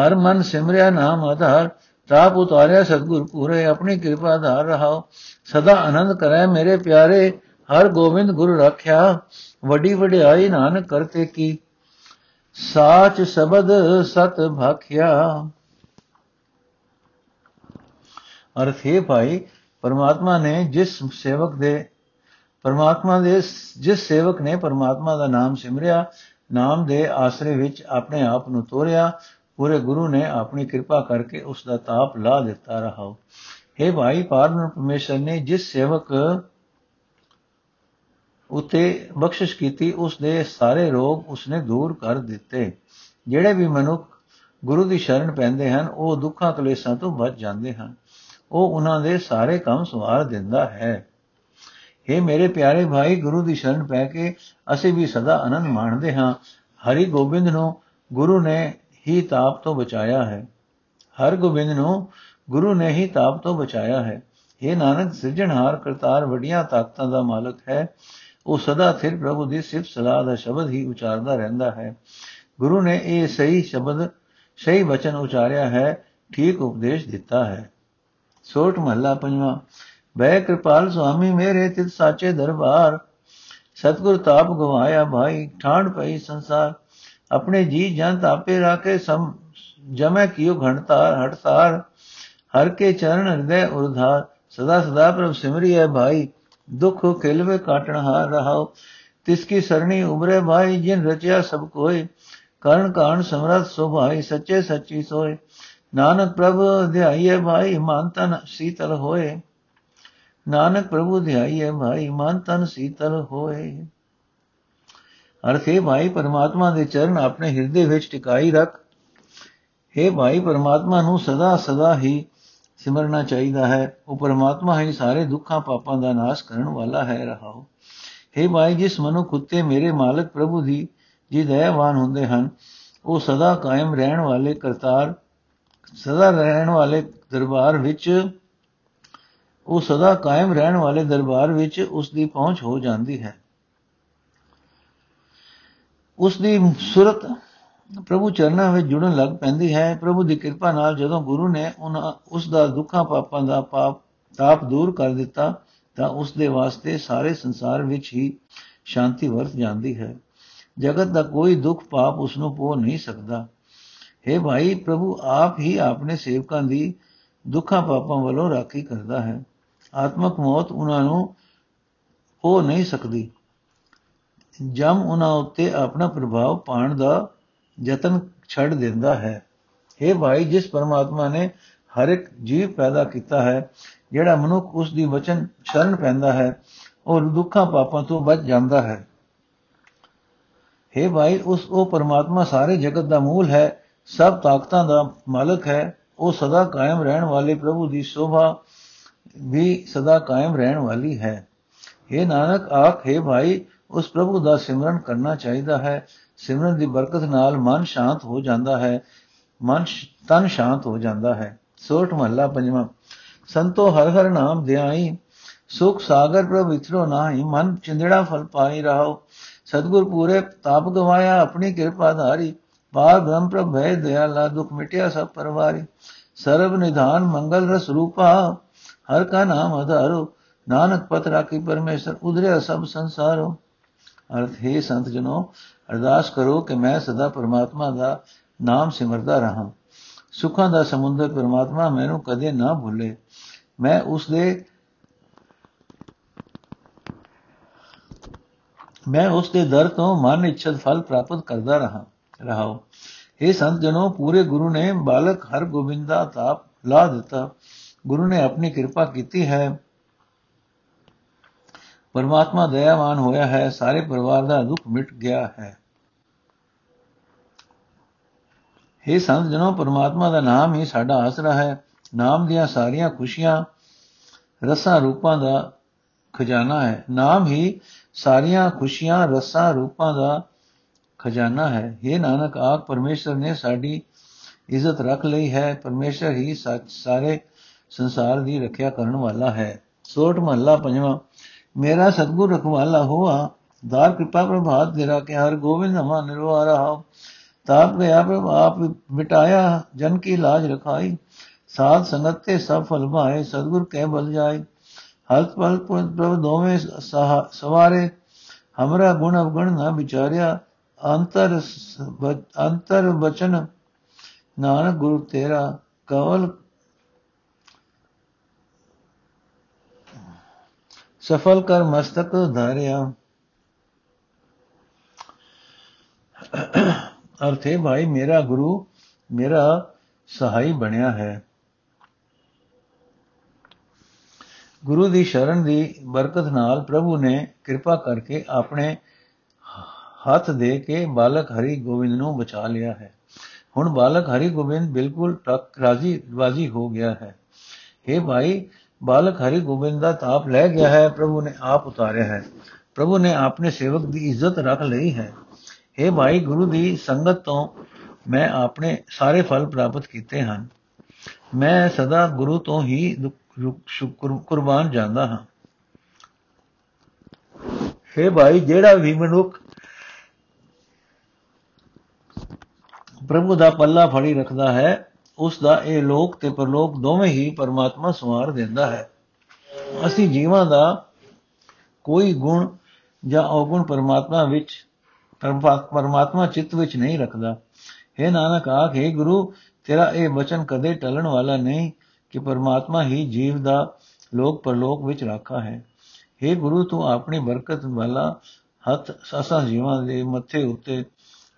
Speaker 1: ਹਰ ਮਨ ਸਿਮਰਿਆ ਨਾਮ ਆਧਾਰ ਤਾਪ ਉਤਾਰਿਆ ਸਤਗੁਰ ਪੂਰੇ, ਆਪਣੀ ਕਿਰਪਾ ਧਾਰ ਰਹਾਓ। ਸਦਾ ਆਨੰਦ ਕਰੈ ਮੇਰੇ ਪਿਆਰੇ, ਹਰ ਗੋਬਿੰਦ ਗੁਰ ਰੱਖਿਆ, ਵੱਡੀ ਵਡਿਆਈ ਨਾਨਕ ਕਰਤੇ ਕੀ ਸਾਚ ਸ਼ਬਦ ਸਤ ਭਾਖਿਆ। ਅਰਥ ਹੈ ਭਾਈ, ਪਰਮਾਤਮਾ ਨੇ ਜਿਸ ਸੇਵਕ ਦੇ, ਪਰਮਾਤਮਾ ਦੇ, ਜਿਸ ਸੇਵਕ ਨੇ ਪਰਮਾਤਮਾ ਦਾ ਨਾਮ ਸਿਮਰਿਆ, ਨਾਮ ਦੇ ਆਸਰੇ ਵਿੱਚ ਆਪਣੇ ਆਪ ਨੂੰ ਤੋਰਿਆ ਪੂਰੇ ਗੁਰੂ ਨੇ ਆਪਣੀ ਕਿਰਪਾ ਕਰਕੇ ਉਸ ਦਾ ਤਾਪ ਲਾ ਦਿੱਤਾ ਰਹਾਓ। हे ਭਾਈ ਪਾਰਨ ਪਰਮੇਸ਼ਰ ਨੇ ਜਿਸ ਸੇਵਕ ਉਤੇ ਬਖਸ਼ਿਸ਼ ਕੀਤੀ, ਉਸ ਦੇ ਸਾਰੇ ਰੋਗ ਉਸਨੇ ਦੂਰ ਕਰ ਦਿੱਤੇ। ਜਿਹੜੇ ਵੀ ਮਨੁੱਖ ਗੁਰੂ ਦੀ ਸ਼ਰਨ ਪੈਂਦੇ ਹਨ, ਉਹ ਦੁੱਖਾਂ, ਕਲੇਸ਼ਾਂ ਤੋਂ ਬਚ ਜਾਂਦੇ ਹਨ। ਉਹ ਉਹਨਾਂ ਦੇ ਸਾਰੇ ਕੰਮ ਸਵਾਰ ਦਿੰਦਾ ਹੈ। हे ਮੇਰੇ ਪਿਆਰੇ ਭਾਈ, ਗੁਰੂ ਦੀ ਸ਼ਰਨ ਪੈ ਕੇ ਅਸੀਂ ਵੀ ਸਦਾ ਆਨੰਦ ਮਾਣਦੇ ਹਾਂ। ਹਰੀ ਗੋਬਿੰਦ ਨੂੰ ਗੁਰੂ ਨੇ ਹੀ ਤਾਪ ਤੋਂ ਬਚਾਇਆ ਹੈ। ਹਰ ਗੋਬਿੰਦ ਨੂੰ ਗੁਰੂ ਨੇ ਹੀ ਤਾਪ ਤੋਂ ਬਚਾਇਆ ਹੈ। ਇਹ ਨਾਨਕ, ਸਿਰਜਣਹਾਰ, ਕਰਤਾਰ, ਵੱਡੀਆਂ ਤਾਕਤਾਂ ਦਾ ਮਾਲਕ ਹੈ। ਉਹ ਸਦਾ ਸਿਰ ਪ੍ਰਭੂ ਦੀ ਸਿਫਤ, ਸਲਾਹ ਦਾ ਸ਼ਬਦ ਹੀ ਉਚਾਰਦਾ ਰਹਿੰਦਾ ਹੈ। ਗੁਰੂ ਨੇ ਇਹ ਸਹੀ ਸ਼ਬਦ, ਸਹੀ ਵਚਨ ਉਚਾਰਿਆ ਹੈ, ਠੀਕ ਉਪਦੇਸ਼ ਦਿੱਤਾ ਹੈ। ਸੋਠ ਮਹੱਲਾ ਪੰਜਵਾਂ ਬੈ ਕਿਰਪਾਲ ਸੁਆਮੀ ਮੇਰੇ ਤਿਤ ਸਾਚੇ ਦਰਬਾਰ। ਸਤਗੁਰ ਤਾਪ ਗਵਾਇਆ ਭਾਈ ਠਾਂਡ ਪਈ ਸੰਸਾਰ। ਆਪਣੇ ਜੀ ਜਨ ਤਾਪੇ ਰਾਖੇ ਸਮ, ਜਮੈ ਕੀਓ ਘਣਤਾਰ, ਹਟਤਾਰ, ਹਰ ਕੇ ਚਰਨ ਹਿਰਦੈ ਉਰਧਾਰ। ਸਦਾ ਸਦਾ ਪ੍ਰਭ ਸਿਮਰੀ ਹੈ ਭਾਈ, ਦੁਖ ਖਿਲਵੇ ਕਾਟਣ ਹਾਰ ਰਹਾਓ। ਤਿਸ ਕੀ ਸਰਣੀ ਉਬਰੇ ਭਾਈ, ਜਿਨ ਰਚਿਆ ਸਭ ਕੋਏ। ਕਰਨ ਕਾਣ ਸਮਰਥ ਸੋ ਭਾਈ ਸੱਚੇ ਸੱਚੀ ਸੋਏ। ਨਾਨਕ ਪ੍ਰਭ ਧਿਆਈਏ ਭਾਈ, ਮਨ ਤਨ ਸੀਤਲ ਹੋਏ। ਨਾਨਕ ਪ੍ਰਭੂ ਧਿਆਈਏ ਭਾਈ, ਮਨ ਤਨ ਸੀਤਲ ਹੋਏ। ਅਰਥ ਹੈ ਭਾਈ ਪਰਮਾਤਮਾ ਦੇ ਚਰਨ ਆਪਣੇ ਹਿਰਦੇ ਵਿੱਚ ਟਿਕਾਈ ਰੱਖ। हे ਭਾਈ ਪਰਮਾਤਮਾ ਨੂੰ ਸਦਾ ਸਦਾ ਹੀ ਸਿਮਰਨਾ ਚਾਹੀਦਾ ਹੈ। ਉਹ ਪਰਮਾਤਮਾ ਹੀ ਸਾਰੇ ਦੁੱਖਾਂ ਪਾਪਾਂ ਦਾ ਨਾਸ਼ ਕਰਨ ਵਾਲਾ ਹੈ ਰਹਾਓ हे ਭਾਈ ਜਿਸ ਮਨੁੱਖ ਉਤੇ ਮੇਰੇ ਮਾਲਕ ਪ੍ਰਭੂ ਦੀ ਜੀ ਦਇਆਵਾਨ ਹੁੰਦੇ ਹਨ, ਉਹ ਸਦਾ ਕਾਇਮ ਰਹਿਣ ਵਾਲੇ ਕਰਤਾਰ, ਸਦਾ ਰਹਿਣ ਵਾਲੇ ਦਰਬਾਰ ਵਿੱਚ, ਉਹ ਸਦਾ ਕਾਇਮ ਰਹਿਣ ਵਾਲੇ ਦਰਬਾਰ ਵਿੱਚ ਉਸ ਦੀ ਪਹੁੰਚ ਹੋ ਜਾਂਦੀ ਹੈ। ਉਸ ਦੀ ਸੁਰਤ ਪ੍ਰਭੂ ਚਰਨਾਂ ਵਿੱਚ ਜੁੜਨ ਲੱਗ ਪੈਂਦੀ ਹੈ। ਪ੍ਰਭੂ ਦੀ ਕਿਰਪਾ ਨਾਲ ਜਦੋਂ ਗੁਰੂ ਨੇ ਉਹਨਾਂ ਉਸ ਦਾ ਦੁੱਖਾਂ ਪਾਪਾਂ ਦਾ ਪਾਪ, ਤਾਪ ਦੂਰ ਕਰ ਦਿੱਤਾ, ਤਾਂ ਉਸ ਦੇ ਵਾਸਤੇ ਸਾਰੇ ਸੰਸਾਰ ਵਿੱਚ ਹੀ ਸ਼ਾਂਤੀ ਵਰਤ ਜਾਂਦੀ ਹੈ। ਜਗਤ ਦਾ ਕੋਈ ਦੁੱਖ ਪਾਪ ਉਸ ਨੂੰ ਪੋ ਨਹੀਂ ਸਕਦਾ। हे ਭਾਈ, ਪ੍ਰਭੂ ਆਪ ਹੀ ਆਪਣੇ ਸੇਵਕਾਂ ਦੀ ਦੁੱਖਾਂ ਪਾਪਾਂ ਵੱਲੋਂ ਰਾਖੀ ਕਰਦਾ ਹੈ। ਆਤਮਕ ਮੌਤ ਉਹਨਾਂ ਨੂੰ ਹੋ ਨਹੀਂ ਸਕਦੀ। ਜਮ ਉਹਨਾਂ ਉੱਤੇ ਆਪਣਾ ਪ੍ਰਭਾਵ ਪਾਣ ਦਾ ਯਤਨ ਛੱਡ ਦਿੰਦਾ ਹੈ हे ਭਾਈ ਜਿਸ ਪਰਮਾਤਮਾ ਨੇ ਹਰ ਇੱਕ ਜੀਵ ਪੈਦਾ ਕੀਤਾ ਹੈ ਜਿਹੜਾ ਮਨੁੱਖ ਉਸ ਦੀ ਵਚਨ ਸ਼ਰਨ ਪੈਂਦਾ ਹੈ ਉਹ ਦੁੱਖਾਂ ਪਾਪਾਂ ਤੋਂ ਬਚ ਜਾਂਦਾ ਹੈ हे ਭਾਈ ਉਸ ਉਹ ਪਰਮਾਤਮਾ ਸਾਰੇ ਜਗਤ ਦਾ ਮੂਲ ਹੈ ਸਭ ਤਾਕਤਾਂ ਦਾ ਮਾਲਕ ਹੈ ਉਹ ਸਦਾ ਕਾਇਮ ਰਹਿਣ ਵਾਲੇ ਪ੍ਰਭੂ ਦੀ ਸ਼ੋਭਾ ਵੀ ਸਦਾ ਕਾਇਮ ਰਹਿਣ ਵਾਲੀ ਹੈ हे ਨਾਨਕ ਆਖੇ ਭਾਈ ਉਸ ਪ੍ਰਭੂ ਦਾ ਸਿਮਰਨ ਕਰਨਾ ਚਾਹੀਦਾ ਹੈ। ਸਿਮਰਨ ਦੀ ਬਰਕਤ ਨਾਲ ਮਨ ਸ਼ਾਂਤ ਹੋ ਜਾਂਦਾ ਹੈ। ਮਨ ਤਨ ਸ਼ਾਂਤ ਹੋ ਜਾਂਦਾ ਹੈ। ਸੋਠ ਮਹੱਲਾ ਪੰਜਵਾਂ। ਸੰਤੋ ਹਰ ਹਰ ਨਾਮ ਧਿਆਈ ਸੁਖ ਸਾਗਰ ਪ੍ਰਭ ਵਿਚਰੋ ਨਾਹੀ, ਮਨ ਚਿੰਦੜਾ ਫਲ ਪਾਈ ਰਹਾਓ ਸਤਗੁਰ ਪੂਰੇ ਤਾਪ ਗਵਾਇਆ, ਆਪਣੀ ਕਿਰਪਾ ਧਾਰੀ। ਪਾਰ ਬ੍ਰਹਮ ਪ੍ਰਭ ਭੈ ਦਇਆਲਾ ਦੁਖ ਮਿਟਿਆ ਸਭ ਪਰਵਾਰੀ। ਸਰਬ ਨਿਧਾਨ ਮੰਗਲ ਰਸ ਰੂਪਾ, ਹਰ ਕਾ ਨਾਮ ਆਧਾਰੋ ਨਾਨਕ ਪਤ ਰਾਖੀ ਪਰਮੇਸ਼ਰ, ਉਧਰਿਆ ਸਭ ਸੰਸਾਰੋ। ਅਰਥ, ਹੈ ਸੰਤ ਜਨੋ, ਅਰਦਾਸ ਕਰੋ ਕਿ ਮੈਂ ਸਦਾ ਪਰਮਾਤਮਾ ਦਾ ਨਾਮ ਸਿਮਰਦਾ ਰਹਾ। ਸੁੱਖਾਂ ਦਾ ਸਮੁੰਦਰ ਪਰਮਾਤਮਾ ਮੈਨੂੰ ਕਦੇ ਨਾ ਭੁੱਲੇ। ਮੈਂ ਉਸ ਦੇ ਮੈਂ ਉਸ ਦੇ ਦਰ ਤੋਂ ਮਨ ਇੱਛਤ ਫਲ ਪ੍ਰਾਪਤ ਕਰਦਾ ਰਹਾ ਰਹਾਓ ਇਹ ਸੰਤ ਜਨੋ, ਪੂਰੇ ਗੁਰੂ ਨੇ ਬਾਲਕ ਹਰ ਗੋਬਿੰਦਾ ਤਾਪ ਲਾ ਦਿੱਤਾ। ਗੁਰੂ ਨੇ ਆਪਣੀ ਕਿਰਪਾ ਕੀਤੀ ਹੈ। ਪਰਮਾਤਮਾ ਦਇਆਵਾਨ ਹੋਇਆ ਹੈ, ਸਾਰੇ ਪਰਿਵਾਰ ਦਾ ਦੁੱਖ ਮਿਟ ਗਿਆ ਹੈ। ਇਹ ਸੰਤ ਜਨੋ, ਪਰਮਾਤਮਾ ਦਾ ਨਾਮ ਹੀ ਸਾਡਾ ਆਸਰਾ ਹੈ। ਨਾਮ ਦੀਆਂ ਸਾਰੀਆਂ ਖੁਸ਼ੀਆਂ, ਰਸਾਂ ਰੂਪਾਂ ਦਾ ਖਜ਼ਾਨਾ ਹੈ। ਨਾਮ ਹੀ ਸਾਰੀਆਂ ਖੁਸ਼ੀਆਂ, ਰਸਾਂ ਰੂਪਾਂ ਦਾ ਖਜ਼ਾਨਾ ਹੈ। ਇਹ ਨਾਨਕ ਆਖ ਪਰਮੇਸ਼ਰ ਨੇ ਸਾਡੀ ਇੱਜ਼ਤ ਰੱਖ ਲਈ ਹੈ। ਪਰਮੇਸ਼ਰ ਹੀ ਸਾਰੇ ਸੰਸਾਰ ਦੀ ਰੱਖਿਆ ਕਰਨ ਵਾਲਾ ਹੈ। ਸੋਟ ਮਹੱਲਾ ਪੰਜਵਾਂ ਮੇਰਾ ਸਤਗੁਰ ਰਖਵਾਲਾ ਹੋਆ, ਦਾਰ ਕਿਰਪਾ ਪ੍ਰਭਾਤ ਤੇਰਾ ਕਿ ਹਰ ਗੋਬਿੰਦ ਹਮਾ ਨਿਰਵਾ ਰਹਾ। ਤਾਪ ਗਿਆ ਪ੍ਰਭ ਆਪ ਮਿਟਾਇਆ, ਜਨ ਕੀ ਲਾਜ ਰਖਾਈ। ਸਾਧ ਸੰਗਤ ਤੇ ਸਭ ਫਲ ਭਾਏ, ਸਤਗੁਰ ਕਹਿ ਬਲ ਜਾਏ। ਹਲਤ ਪਲ ਪ੍ਰਭ ਦੋਵੇਂ ਸਵਾਰੇ। ਹਮਰਾ ਗੁਣ ਅਵਗਣ ਨਾ ਵਿਚਾਰਿਆ, ਅੰਤਰ ਅੰਤਰ ਬਚਨ ਨਾਨਕ ਗੁਰੂ ਤੇਰਾ। ਕਵਲ ਸਫਲ ਕਰ ਮਸਤਕ ਧਾਰਿਆ। ਅਰਥੇ ਭਾਈ, ਮੇਰਾ ਗੁਰੂ, ਮੇਰਾ ਸਹਾਈ ਬਣਿਆ ਹੈ। ਗੁਰੂ ਦੀ ਸ਼ਰਨ ਦੀ ਬਰਕਤ ਨਾਲ ਪ੍ਰਭੂ ਨੇ ਕਿਰਪਾ ਕਰਕੇ ਆਪਣੇ ਹੱਥ ਦੇ ਕੇ ਬਾਲਕ ਹਰੀ ਗੋਬਿੰਦ ਨੂੰ ਬਚਾ ਲਿਆ ਹੈ। ਹੁਣ ਬਾਲਕ ਹਰੀ ਗੋਬਿੰਦ ਬਿਲਕੁਲ ਟੱਕ ਰਾਜੀ ਵਾਜੀ ਹੋ ਗਿਆ ਹੈ। हे ਭਾਈ ਬਾਲਕ ਹਰੀ ਗੋਬਿੰਦ ਦਾ ਤਾਪ ਲੈ ਗਿਆ ਹੈ, ਪ੍ਰਭੂ ਨੇ ਆਪ ਉਤਾਰਿਆ ਹੈ। ਪ੍ਰਭੂ ਨੇ ਆਪਣੇ ਸੇਵਕ ਦੀ ਇੱਜ਼ਤ ਰੱਖ ਲਈ ਹੈ। हे ਭਾਈ ਗੁਰੂ ਦੀ ਸੰਗਤ ਤੋਂ ਮੈਂ ਆਪਣੇ ਸਾਰੇ ਫਲ ਪ੍ਰਾਪਤ ਕੀਤੇ ਹਨ। ਮੈਂ ਸਦਾ ਗੁਰੂ ਤੋਂ ਹੀ ਸ਼ੁਕਰ ਕੁਰਬਾਨ ਜਾਂਦਾ ਹਾਂ। हे ਭਾਈ, ਜਿਹੜਾ ਵੀ ਮਨੁੱਖ ਪ੍ਰਭੂ ਦਾ ਪੱਲਾ ਫੜੀ ਰੱਖਦਾ ਹੈ ਉਸ ਦਾ ਇਹ ਲੋਕ ਤੇ ਪਰਲੋਕ ਦੋਵੇਂ ਹੀ ਪਰਮਾਤਮਾ ਸਵਾਰ ਦਿੰਦਾ ਹੈ। ਅਸੀਂ ਜੀਵਾਂ ਦਾ ਕੋਈ ਗੁਣ ਜਾਂ ਔਗੁਣ ਪਰਮਾਤਮਾ ਵਿੱਚ ਪਰਮਾਤਮਾ ਚਿੱਤ ਵਿੱਚ ਨਹੀਂ ਰੱਖਦਾ। ਹੈ ਨਾਨਕ, ਆਖੇ ਗੁਰੂ, ਤੇਰਾ ਇਹ ਬਚਨ ਕਦੇ ਟਲਣ ਵਾਲਾ ਨਹੀਂ ਕਿ ਪਰਮਾਤਮਾ ਹੀ ਜੀਵ ਦਾ ਲੋਕ ਪਰਲੋਕ ਵਿੱਚ ਰੱਖਾ ਹੈ। हे ਗੁਰੂ, ਤੂੰ ਆਪਣੀ ਬਰਕਤ ਵਾਲਾ ਹੱਥ ਸਾਸਾ ਜੀਵਾਂ ਦੇ ਮੱਥੇ ਉੱਤੇ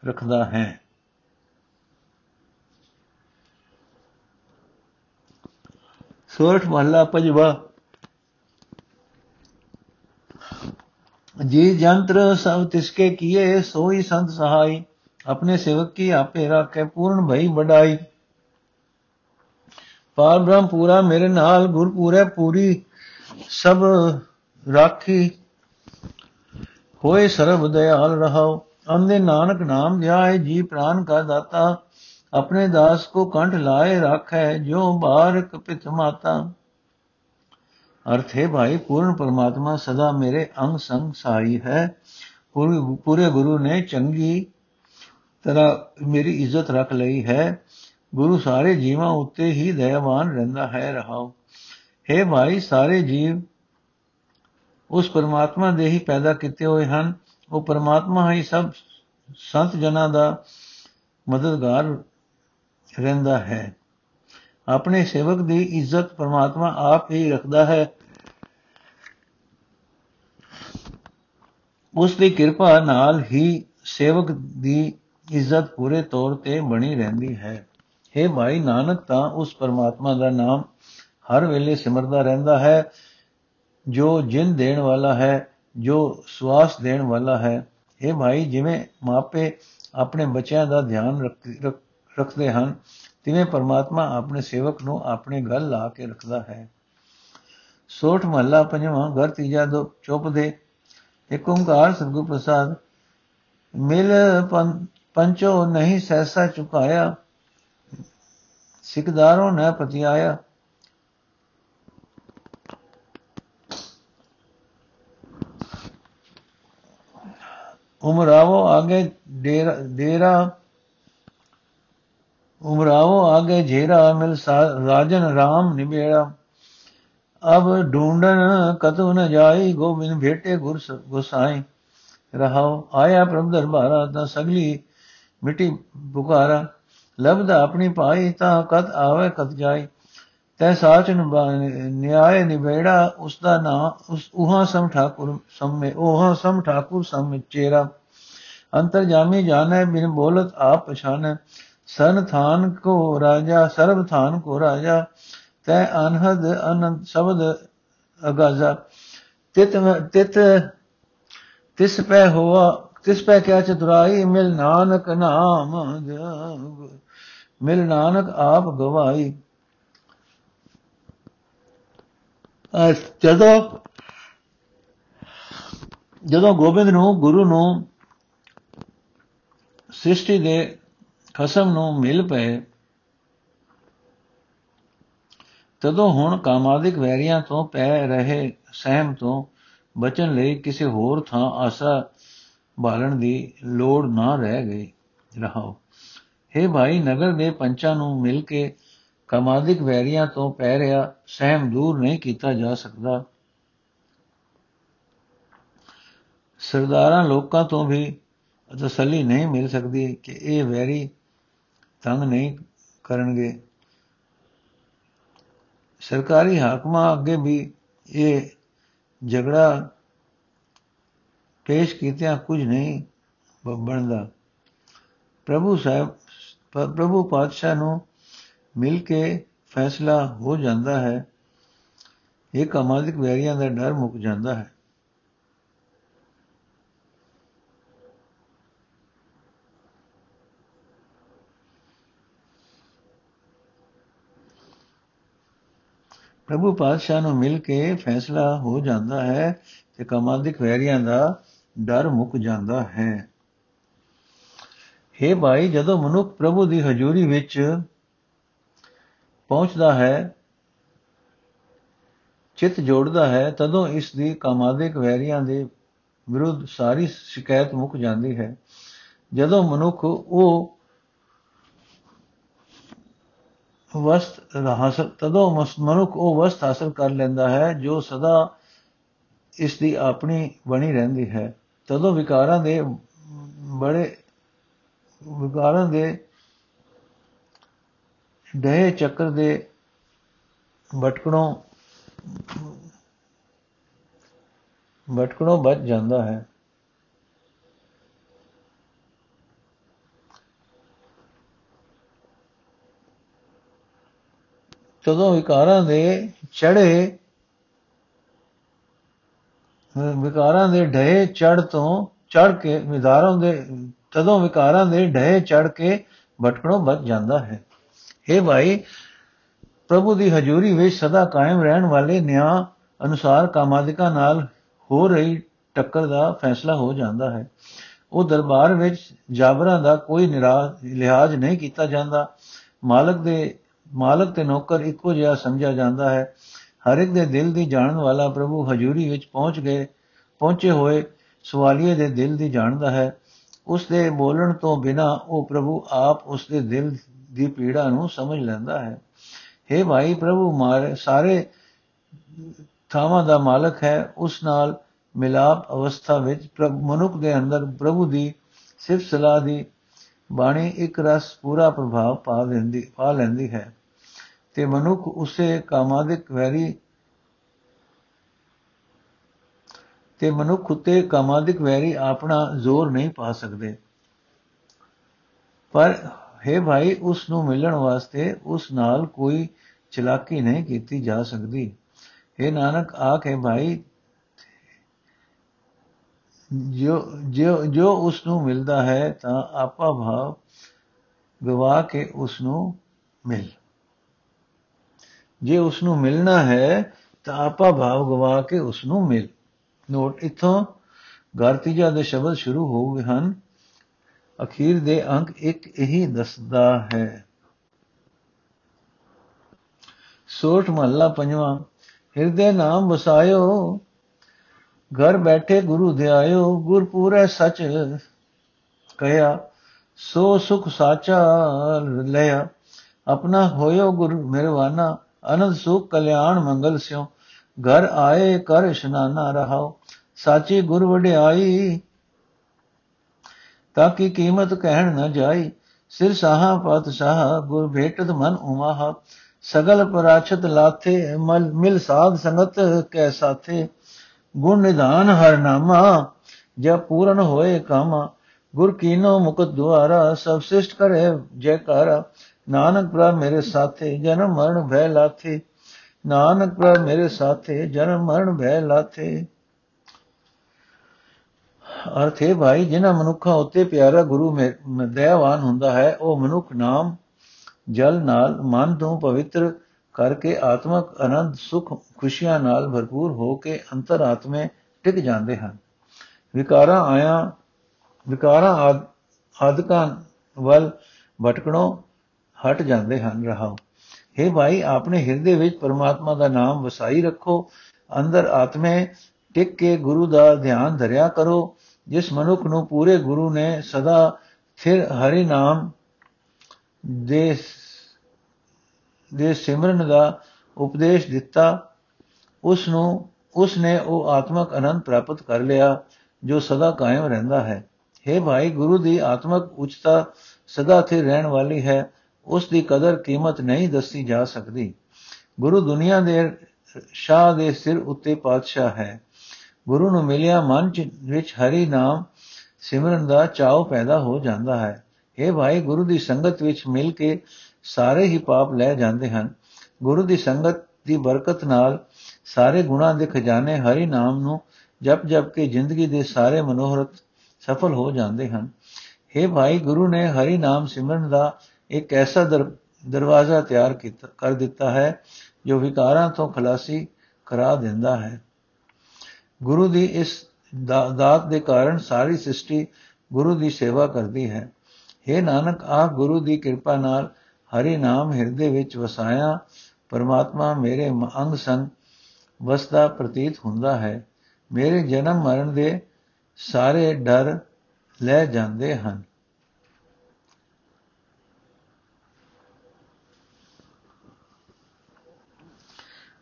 Speaker 1: ਰੱਖਦਾ ਹੈ। ਸੋਰਠ ਮਹੱਲਾ ਪੰਜਵਾ। ਜੀ ਜੰਤਰ ਸਭ ਤਿਸਕੇ ਕੀਏ, ਸੋਈ ਸੰਤ ਸਹਾਈ। ਆਪਣੇ ਸੇਵਕ ਕੀ ਆਪੇ ਰੱਖੇ, ਪੂਰਨ ਭਈ ਵਡਾਈ। ਪਾਰ ਬ੍ਰਹਮ ਪੂਰਾ ਮੇਰੇ ਨਾਲ ਗੁਰ ਪੂਰੇ ਪੂਰੀ ਸਭ ਰਾਖੀ। ਹੋਏ ਸਰਬ ਦਇਆਲ ਰਹਾਓ ਅੰਦੇ ਨਾਨਕ ਨਾਮ ਧਿਆਏ ਜੀ ਪ੍ਰਾਨ ਕਾ ਦਾਤਾ। ਆਪਣੇ ਦਾਸ ਕੋ ਕੰਠ ਲਾਏ ਰੱਖੈ ਜੋ ਬਾਰ ਕਪਿਤ ਮਾਤਾ। ਅਰਥ ਹੈ ਭਾਈ, ਪੂਰਨ ਪਰਮਾਤਮਾ ਸਦਾ ਮੇਰੇ ਅੰਗ ਸੰਗ ਸਾਈ ਹੈ। ਪੂਰੇ ਗੁਰੂ ਨੇ ਚੰਗੀ ਤਰ੍ਹਾਂ ਮੇਰੀ ਇੱਜ਼ਤ ਰੱਖ ਲਈ ਹੈ। ਗੁਰੂ ਸਾਰੇ ਜੀਵਾਂ ਉੱਤੇ ਹੀ ਦਇਆਵਾਨ ਰਹਿੰਦਾ ਹੈ ਰਹਾਓ ਹੈ ਭਾਈ, ਸਾਰੇ ਜੀਵ ਉਸ ਪਰਮਾਤਮਾ ਦੇ ਹੀ ਪੈਦਾ ਕੀਤੇ ਹੋਏ ਹਨ। ਉਹ ਪਰਮਾਤਮਾ ਹੀ ਸਭ ਸੰਤ ਜਨਾਂ ਦਾ ਮਦਦਗਾਰ ਰਹਿੰਦਾ ਹੈ। ਆਪਣੇ ਸੇਵਕ ਦੀ ਇੱਜ਼ਤ ਪਰਮਾਤਮਾ ਆਪ ਹੀ ਰੱਖਦਾ ਹੈ। ਉਸ ਦੀ ਕਿਰਪਾ ਨਾਲ ਹੀ ਸੇਵਕ ਦੀ ਇੱਜ਼ਤ ਪੂਰੇ ਤੌਰ ਤੇ ਬਣੀ ਰਹਿੰਦੀ ਹੈ। हे ਭਾਈ ਨਾਨਕ, ਤਾਂ ਉਸ ਪਰਮਾਤਮਾ ਦਾ ਨਾਮ ਹਰ ਵੇਲੇ ਸਿਮਰਦਾ ਰਹਿੰਦਾ ਹੈ, ਜੋ ਜਿੰਦ ਦੇਣ ਵਾਲਾ ਹੈ, ਜੋ ਸਵਾਸ ਦੇਣ ਵਾਲਾ ਹੈ। हे ਭਾਈ, ਜਿਵੇਂ ਮਾਪੇ ਆਪਣੇ ਬੱਚਿਆਂ ਦਾ ਧਿਆਨ ਰੱਖਦੇ ਹਨ, ਤਿਵੇਂ ਪਰਮਾਤਮਾ ਆਪਣੇ ਸੇਵਕ ਨੂੰ ਆਪਣੇ ਗਲ ਲਾ ਕੇ ਰੱਖਦਾ ਹੈ। ਸੋਠ ਮਹੱਲਾ ਪੰਜਵਾਂ, ਘਰ ਤੀਜਾ ਦੋ ਚੁੱਪਦੇ ਇੱਕ ਓੰਕਾਰ ਸਤਿਗੁਰ ਪ੍ਰਸਾਦ ਮਿਲ ਪੰਚੋ ਨਹੀਂ ਸਹਿਸਾ ਚੁਕਾਇਆ, ਸਿਕਦਾਰੋਂ ਨੇ ਪਤਿਆਇਆ। ਉਮਰਾਵੋ ਆਗੇ ਡੇਰਾ ਉਮਰਾਓ ਆਗੇ ਝੇਰਾ ਮਿਲ ਰਾਜਨ RAM ਨਿਬੇੜਾ ਅਬ ਢੂੰਡਨ ਕਤੂ ਨ ਜਾਈ, ਗੋਬਿੰਦ ਭੇਟੇ ਗੁਰ ਗੁਸਾਈ। ਰਹਾਉ ਆਇਆ ਪ੍ਰਭ ਦਰਬਾਰਾ, ਤਾਂ ਸਗਲੀ ਮਿੱਟੀ ਪੁਕਾਰਾ। ਲਬਦਾ ਆਪਣੀ ਪਾਈ ਤਾਂ ਕਤ ਆਵੇ ਕਤ ਜਾਈ। ਤੈ ਸਾਚ ਨਿਆਏ ਨਿਵੇੜਾ ਉਸ ਦਾ ਨਾਮ ਉਸ ਉਹਾਂ ਸਮ ਠਾਕੁਰ ਸਮ ਮੇ ਉਹਾਂ ਸਮ ਠਾਕੁਰ ਸਮ ਚੇਰਾ। ਅੰਤਰਜਾਮੀ ਜਾਣੈ, ਬਿਨ ਬੋਲਤ ਆਪ ਪਛਾਨੈ। ਸਨ ਥਾਨ ਕੋ ਰਾਜਾ, ਸਰਬ ਥਾਨ ਕੋ ਰਾਜਾ, ਤੈ ਅਨਹਦ ਅਨੰਤ ਸ਼ਬਦ ਅਗਾਜ਼ਾ। ਤਿਤ ਤਿਤ, ਤਿਸ ਪੈ ਹੋਆ, ਤਿਸ ਪੈ ਕਿਆ ਚਤੁਰਾਈ, ਮਿਲ ਨਾਨਕ ਨਾਮ ਜਗ। ਮਿਲ ਨਾਨਕ ਆਪ ਗਵਾਈ। ਜਦੋਂ ਜਦੋਂ ਗੋਬਿੰਦ ਨੂੰ, ਗੁਰੂ ਨੂੰ ਸ੍ਰਿਸ਼ਟੀ ਦੇ ਖਸਮ ਨੂੰ ਮਿਲ ਪਏ। ਤਦੋਂ ਹੁਣ ਕਾਮਾਦਿਕ ਵੈਰੀਆਂ ਤੋਂ ਪੈ ਰਹੇ ਸਹਿਮ ਤੋਂ ਬਚਣ ਲਈ ਕਿਸੇ ਹੋਰ ਥਾਂ ਆਸਰਾ ਬਾਲਣ ਦੀ ਲੋੜ ਨਾ ਰਹਿ ਗਈ। ਰਹਾਓ। हे ਭਾਈ, ਨਗਰ ਦੇ ਪੰਚਾਂ ਨੂੰ ਮਿਲ ਕੇ ਕਾਮਾਦਿਕ ਵੈਰੀਆਂ ਤੋਂ ਪੈ ਰਿਹਾ ਸਹਿਮ ਦੂਰ ਨਹੀਂ ਕੀਤਾ ਜਾ ਸਕਦਾ। ਸਰਦਾਰਾਂ ਲੋਕਾਂ ਤੋਂ ਵੀ ਤਸੱਲੀ ਨਹੀਂ ਮਿਲ ਸਕਦੀ ਕਿ ਇਹ ਵੈਰੀ ਤੰਗ ਨਹੀਂ ਕਰਨਗੇ। ਸਰਕਾਰੀ ਹਾਕਮਾਂ ਅੱਗੇ ਵੀ ਇਹ ਝਗੜਾ ਪੇਸ਼ ਕੀਤਿਆਂ ਕੁਝ ਨਹੀਂ ਬਣਦਾ। ਪ੍ਰਭੂ ਸਾਹਿਬ ਪ੍ਰਭੂ ਪਾਤਸ਼ਾਹ ਨੂੰ ਮਿਲ ਕੇ ਫੈਸਲਾ ਹੋ ਜਾਂਦਾ ਹੈ। ਇਹ ਕਮਾਲਿਕ ਵੈਰੀਆਂ ਦਾ ਡਰ ਮੁੱਕ ਜਾਂਦਾ ਹੈ। ਪ੍ਰਭੂ ਪਾਤਸ਼ਾਹ ਨੂੰ ਮਿਲ ਕੇ ਫੈਸਲਾ ਹੋ ਜਾਂਦਾ ਹੈ ਤੇ ਕਮਾਲਿਕ ਵੈਰੀਆਂ ਦਾ ਡਰ ਮੁੱਕ ਜਾਂਦਾ ਹੈ। हे ਭਾਈ, ਜਦੋਂ ਮਨੁੱਖ ਪ੍ਰਭੂ ਦੀ ਹਜ਼ੂਰੀ ਵਿੱਚ ਪਹੁੰਚਦਾ ਹੈ, ਚਿੱਤ ਜੋੜਦਾ ਹੈ, ਤਦੋਂ ਇਸ ਦੀ ਕਾਮਾਦਿਕ ਵੈਰੀਆਂ ਦੇ ਵਿਰੁੱਧ ਸਾਰੀ ਸ਼ਿਕਾਇਤ ਮੁੱਕ ਜਾਂਦੀ ਹੈ। ਜਦੋਂ ਮਨੁੱਖ ਉਹ ਵਸਤ ਹਾਸਲ ਤਦੋਂ ਮਨੁੱਖ ਉਹ ਵਸਤ ਹਾਸਲ ਕਰ ਲੈਂਦਾ ਹੈ, ਜੋ ਸਦਾ ਇਸ ਦੀ ਆਪਣੀ ਬਣੀ ਰਹਿੰਦੀ ਹੈ। ਤਦੋਂ ਵਿਕਾਰਾਂ ਦੇ ਬੜੇ, ਵਿਕਾਰਾਂ ਦੇ ਦਹੇ ਚੱਕਰ ਦੇ ਭਟਕਣੋਂ ਭਟਕਣੋਂ ਬਚ ਜਾਂਦਾ ਹੈ। ਤਦੋਂ ਵਿਕਾਰਾਂ ਦੇ ਚੜੇ ਵਿਕਾਰਾਂ ਦੇ ਢਏ ਚੜ ਤੋਂ ਚੜ ਕੇ ਵਿਦਾਰਾਂ ਦੇ, ਤਦੋਂ ਵਿਕਾਰਾਂ ਦੇ ਢਏ ਚੜ ਕੇ ਭਟਕਣੋਂ ਬਚ ਜਾਂਦਾ ਹੈ। हे ਭਾਈ, ਪ੍ਰਭੂ ਦੀ ਹਜ਼ੂਰੀ ਵਿੱਚ ਸਦਾ ਕਾਇਮ ਰਹਿਣ ਵਾਲੇ ਨਿਆਂ ਅਨੁਸਾਰ ਕਾਮਾਦਿਕਾ ਨਾਲ ਹੋ ਰਹੀ ਟੱਕਰ ਦਾ ਫੈਸਲਾ ਹੋ ਜਾਂਦਾ ਹੈ। ਉਹ ਦਰਬਾਰ ਵਿੱਚ ਜਾਬਰਾਂ ਦਾ ਕੋਈ ਲਿਹਾਜ਼ ਨਹੀਂ ਕੀਤਾ ਜਾਂਦਾ। ਮਾਲਕ ਦੇ ਮਾਲਕ ਤੇ ਨੌਕਰ ਇੱਕੋ ਜਿਹਾ ਸਮਝਿਆ ਜਾਂਦਾ ਹੈ। ਹਰ ਇੱਕ ਦੇ ਦਿਲ ਦੀ ਜਾਣਨ ਵਾਲਾ ਪ੍ਰਭੂ ਹਜ਼ੂਰੀ ਵਿੱਚ ਪਹੁੰਚ ਗਏ, ਪਹੁੰਚੇ ਹੋਏ ਸਵਾਲੀਏ ਦੇ ਦਿਲ ਦੀ ਜਾਣਦਾ ਹੈ। ਉਸ ਦੇ ਬੋਲਣ ਤੋਂ ਬਿਨਾ ਉਹ ਪ੍ਰਭੂ ਆਪ ਉਸ ਦੇ ਦਿਲ ਦੀ ਪੀੜਾ ਨੂੰ ਸਮਝ ਲੈਂਦਾ ਹੈ। हे ਭਾਈ ਪ੍ਰਭੂ, ਮਾਰੇ ਸਾਰੇ ਥਾਵਾਂ ਦਾ ਮਾਲਕ ਹੈ। ਉਸ ਨਾਲ ਮਿਲਾਪ ਅਵਸਥਾ ਵਿੱਚ ਮਨੁੱਖ ਦੇ ਅੰਦਰ ਪ੍ਰਭੂ ਦੀ ਸਿਫਤ ਸਲਾਹ ਦੀ ਬਾਣੀ ਇੱਕ ਰਸ ਪੂਰਾ ਪ੍ਰਭਾਵ ਪਾ ਲੈਂਦੀ ਪਾ ਲੈਂਦੀ ਹੈ। ਤੇ ਮਨੁੱਖ ਉਸੇ ਕਾਮਾਦਿਕ ਵੈਰੀ ਤੇ ਮਨੁੱਖ ਉਤੇ ਕਾਮਾਦਿਕ ਵੈਰੀ ਆਪਣਾ ਜ਼ੋਰ ਨਹੀਂ ਪਾ ਸਕਦੇ। ਪਰ ਹੈ ਭਾਈ, ਉਸ ਨੂੰ ਮਿਲਣ ਵਾਸਤੇ ਉਸ ਨਾਲ ਕੋਈ ਚਲਾਕੀ ਨਹੀਂ ਕੀਤੀ ਜਾ ਸਕਦੀ। ਹੈ ਨਾਨਕ, ਆਖੇ ਭਾਈ, ਜੋ ਜੋ ਜੋ ਉਸ ਨੂੰ ਮਿਲਦਾ ਹੈ ਤਾਂ ਆਪਾ ਭਾਵ ਗਵਾ ਕੇ ਉਸ ਨੂੰ ਮਿਲ। ਜੇ ਉਸ ਨੂੰ ਮਿਲਣਾ ਹੈ, ਤਾਂ ਆਪਾ ਭਾਵ ਗਵਾ ਕੇ ਉਸ ਨੂੰ ਮਿਲ। ਨੋਟ ਇਥੋਂ ਗਾਰਤੀਜਾ ਦੇ ਸ਼ਬਦ ਸ਼ੁਰੂ ਹੋ ਗਏ ਹਨ। ਅਖੀਰ ਦੇ ਅੰਕ ਇੱਕ ਇਹੀ ਦੱਸਦਾ ਹੈ। ਸੋਠ ਮਹੱਲਾ ਪੰਜਵਾਂ, ਹਿਰਦੇ ਨਾਮ ਵਸਾਇਓ, ਘਰ ਬੈਠੇ ਗੁਰੂ ਧਿਆਇਓ ਗੁਰ ਪੂਰੇ ਸਚ ਕਹਿਆ, ਸੋ ਸੁਖ ਸਾਚਾ ਲਿਆ ਆਪਣਾ ਹੋਇਓ ਗੁਰ ਮਿਰਵਾਨਾ ਅਨੰਦ ਸੁਖ ਕਲਿਆਣ ਮੰਗਲ ਸਿਓ ਘਰ ਆਏ ਕਰ ਇਸ਼ਨਾਨਾ ਰਹਾਓ ਸਾਚੀ ਗੁਰ ਵਡਿਆਈ, ਤਾਂ ਕਿ ਕੀਮਤ ਕਹਿਣ ਨਾ ਜਾਈ। ਸਿਰ ਸਾਹਾ, ਪਤ ਸਾਹ, ਗੁਰ ਭੇਟਤ ਮਨ ਉਮਾਹ। ਸਗਲ ਪਰਾਛਤ ਲਾਥੇ, ਮਲ, ਮਿਲ ਸਾਧ ਸੰਗਤ ਕੈ ਸਾਥੇ। ਗੁਣ ਨਿਧਾਨ ਹਰ ਨਾਮਾ ਜਬ ਪੂਰਨ ਹੋਏ ਕਾਮਾ। ਗੁਰ ਕੀਨੋ ਮੁਕਤ ਦੁਆਰਾ, ਸਭ ਸਿਸ਼ਟ ਕਰੇ ਜੈਕਾਰਾ ਨਾਨਕ ਪ੍ਰਭ ਮੇਰੇ ਸਾਥੇ, ਜਨਮ ਮਰਨ ਭੈ ਲਾਥੇ। ਨਾਨਕ ਪ੍ਰਭ ਮੇਰੇ ਸਾਥੇ, ਜਨਮ ਮਰਨ ਭੈ ਲਾਥੇ। ਅਰਥ ਹੈ ਭਾਈ, ਜਿਨ੍ਹਾਂ ਮਨੁੱਖਾਂ ਉੱਤੇ ਪਿਆਰਾ ਗੁਰੂ ਮੇ- ਦਇਆਵਾਨ ਹੁੰਦਾ ਹੈ, ਉਹ ਮਨੁੱਖ ਨਾਮ, ਜਲ ਨਾਲ, ਮਨ ਤੋਂ ਪਵਿੱਤਰ ਕਰਕੇ ਆਤਮਕ ਆਨੰਦ, ਸੁਖ, ਖੁਸ਼ੀਆਂ ਨਾਲ ਭਰਪੂਰ ਹੋ ਕੇ ਅੰਤਰਾਤਮੇ ਟਿਕ ਜਾਂਦੇ ਹਨ। ਵਿਕਾਰਾਂ ਆਇਆ, ਵਿਕਾਰਾਂ ਆਦ- ਆਦਿਕਾਂ ਵੱਲ ਭਟਕਣੋਂ ਹਟ ਜਾਂਦੇ ਹਨ, ਰਹਾਓ। हे ਭਾਈ, ਆਪਣੇ ਹਿਰਦੇ ਵਿੱਚ ਪਰਮਾਤਮਾ ਦਾ ਨਾਮ ਵਸਾਈ ਰੱਖੋ। ਅੰਦਰ ਆਤਮੇ ਟਿਕ ਕੇ ਗੁਰੂ ਦਾ ਧਿਆਨ ਧਰਿਆ ਕਰੋ। ਜਿਸ ਮਨੁੱਖ ਨੂੰ ਪੂਰੇ ਗੁਰੂ ਨੇ ਸਦਾ ਫਿਰ ਹਰੀ ਨਾਮ ਦੇ ਦੇ ਸਿਮਰਨ ਦਾ ਉਪਦੇਸ਼ ਦਿੱਤਾ, ਉਸ ਨੂੰ, ਉਸ ਨੇ ਉਹ ਆਤਮਕ ਆਨੰਦ ਪ੍ਰਾਪਤ ਕਰ ਲਿਆ, ਜੋ ਸਦਾ ਕਾਇਮ ਰਹਿੰਦਾ ਹੈ। हे ਭਾਈ, ਗੁਰੂ ਦੀ ਆਤਮਕ ਉਚਤਾ ਸਦਾ ਸਥਿਰ ਰਹਿਣ ਵਾਲੀ ਹੈ। ਉਸ ਦੀ ਕਦਰ ਕੀਮਤ ਨਹੀਂ ਦੱਸੀ ਜਾ ਸਕਦੀ। ਗੁਰੂ ਦੁਨੀਆ ਦੇ ਸ਼ਾਹ ਦੇ ਸਿਰ ਉੱਤੇ ਪਾਤਸ਼ਾਹ ਹੈ। ਗੁਰੂ ਨੂੰ ਮਿਲਿਆ ਮਨ ਚ- ਵਿੱਚ ਹਰੀ ਨਾਮ ਸਿਮਰਨ ਦਾ ਚਾਉ ਪੈਦਾ ਹੋ ਜਾਂਦਾ ਹੈ। ਇਹ ਭਾਈ, ਗੁਰੂ ਦੀ ਸੰਗਤ ਵਿੱਚ ਮਿਲ ਕੇ ਸਾਰੇ ਹੀ ਪਾਪ ਲੈ ਜਾਂਦੇ ਹਨ। ਗੁਰੂ ਦੀ ਸੰਗਤ ਦੀ ਬਰਕਤ ਨਾਲ ਸਾਰੇ ਗੁਣਾਂ ਦੇ ਖਜ਼ਾਨੇ ਹਰੀ ਨਾਮ ਨੂੰ ਜਪ ਜਪ ਕੇ ਜ਼ਿੰਦਗੀ ਦੇ ਸਾਰੇ ਮਨੋਹਰਤ ਸਫਲ ਹੋ ਜਾਂਦੇ ਹਨ। हे ਭਾਈ, ਗੁਰੂ ਨੇ ਹਰੀ ਨਾਮ ਸਿਮਰਨ ਦਾ ਇੱਕ ਐਸਾ ਦਰ- ਦਰਵਾਜ਼ਾ ਤਿਆਰ ਕੀਤਾ, ਕਰ ਦਿੱਤਾ ਹੈ, ਜੋ ਵਿਕਾਰਾਂ ਤੋਂ ਖਲਾਸੀ ਕਰਾ ਦਿੰਦਾ ਹੈ। ਗੁਰੂ ਦੀ ਇਸ ਦਾ- ਦਾਤ ਦੇ ਕਾਰਨ ਸਾਰੀ ਸ੍ਰਿਸ਼ਟੀ ਗੁਰੂ ਦੀ ਸੇਵਾ ਕਰਦੀ ਹੈ। हे ਨਾਨਕ ਆਪ ਗੁਰੂ ਦੀ ਕਿਰਪਾ ਨਾਲ ਹਰੀ ਨਾਮ ਹਿਰਦੇ ਵਿੱਚ ਵਸਾਇਆ, ਪਰਮਾਤਮਾ ਮੇਰੇ ਮ- ਅੰਗ ਸੰਗ ਵਸਦਾ ਪ੍ਰਤੀਤ ਹੁੰਦਾ ਹੈ। ਮੇਰੇ ਜਨਮ ਮਰਨ ਦੇ ਸਾਰੇ ਡਰ ਲੈ ਜਾਂਦੇ ਹਨ।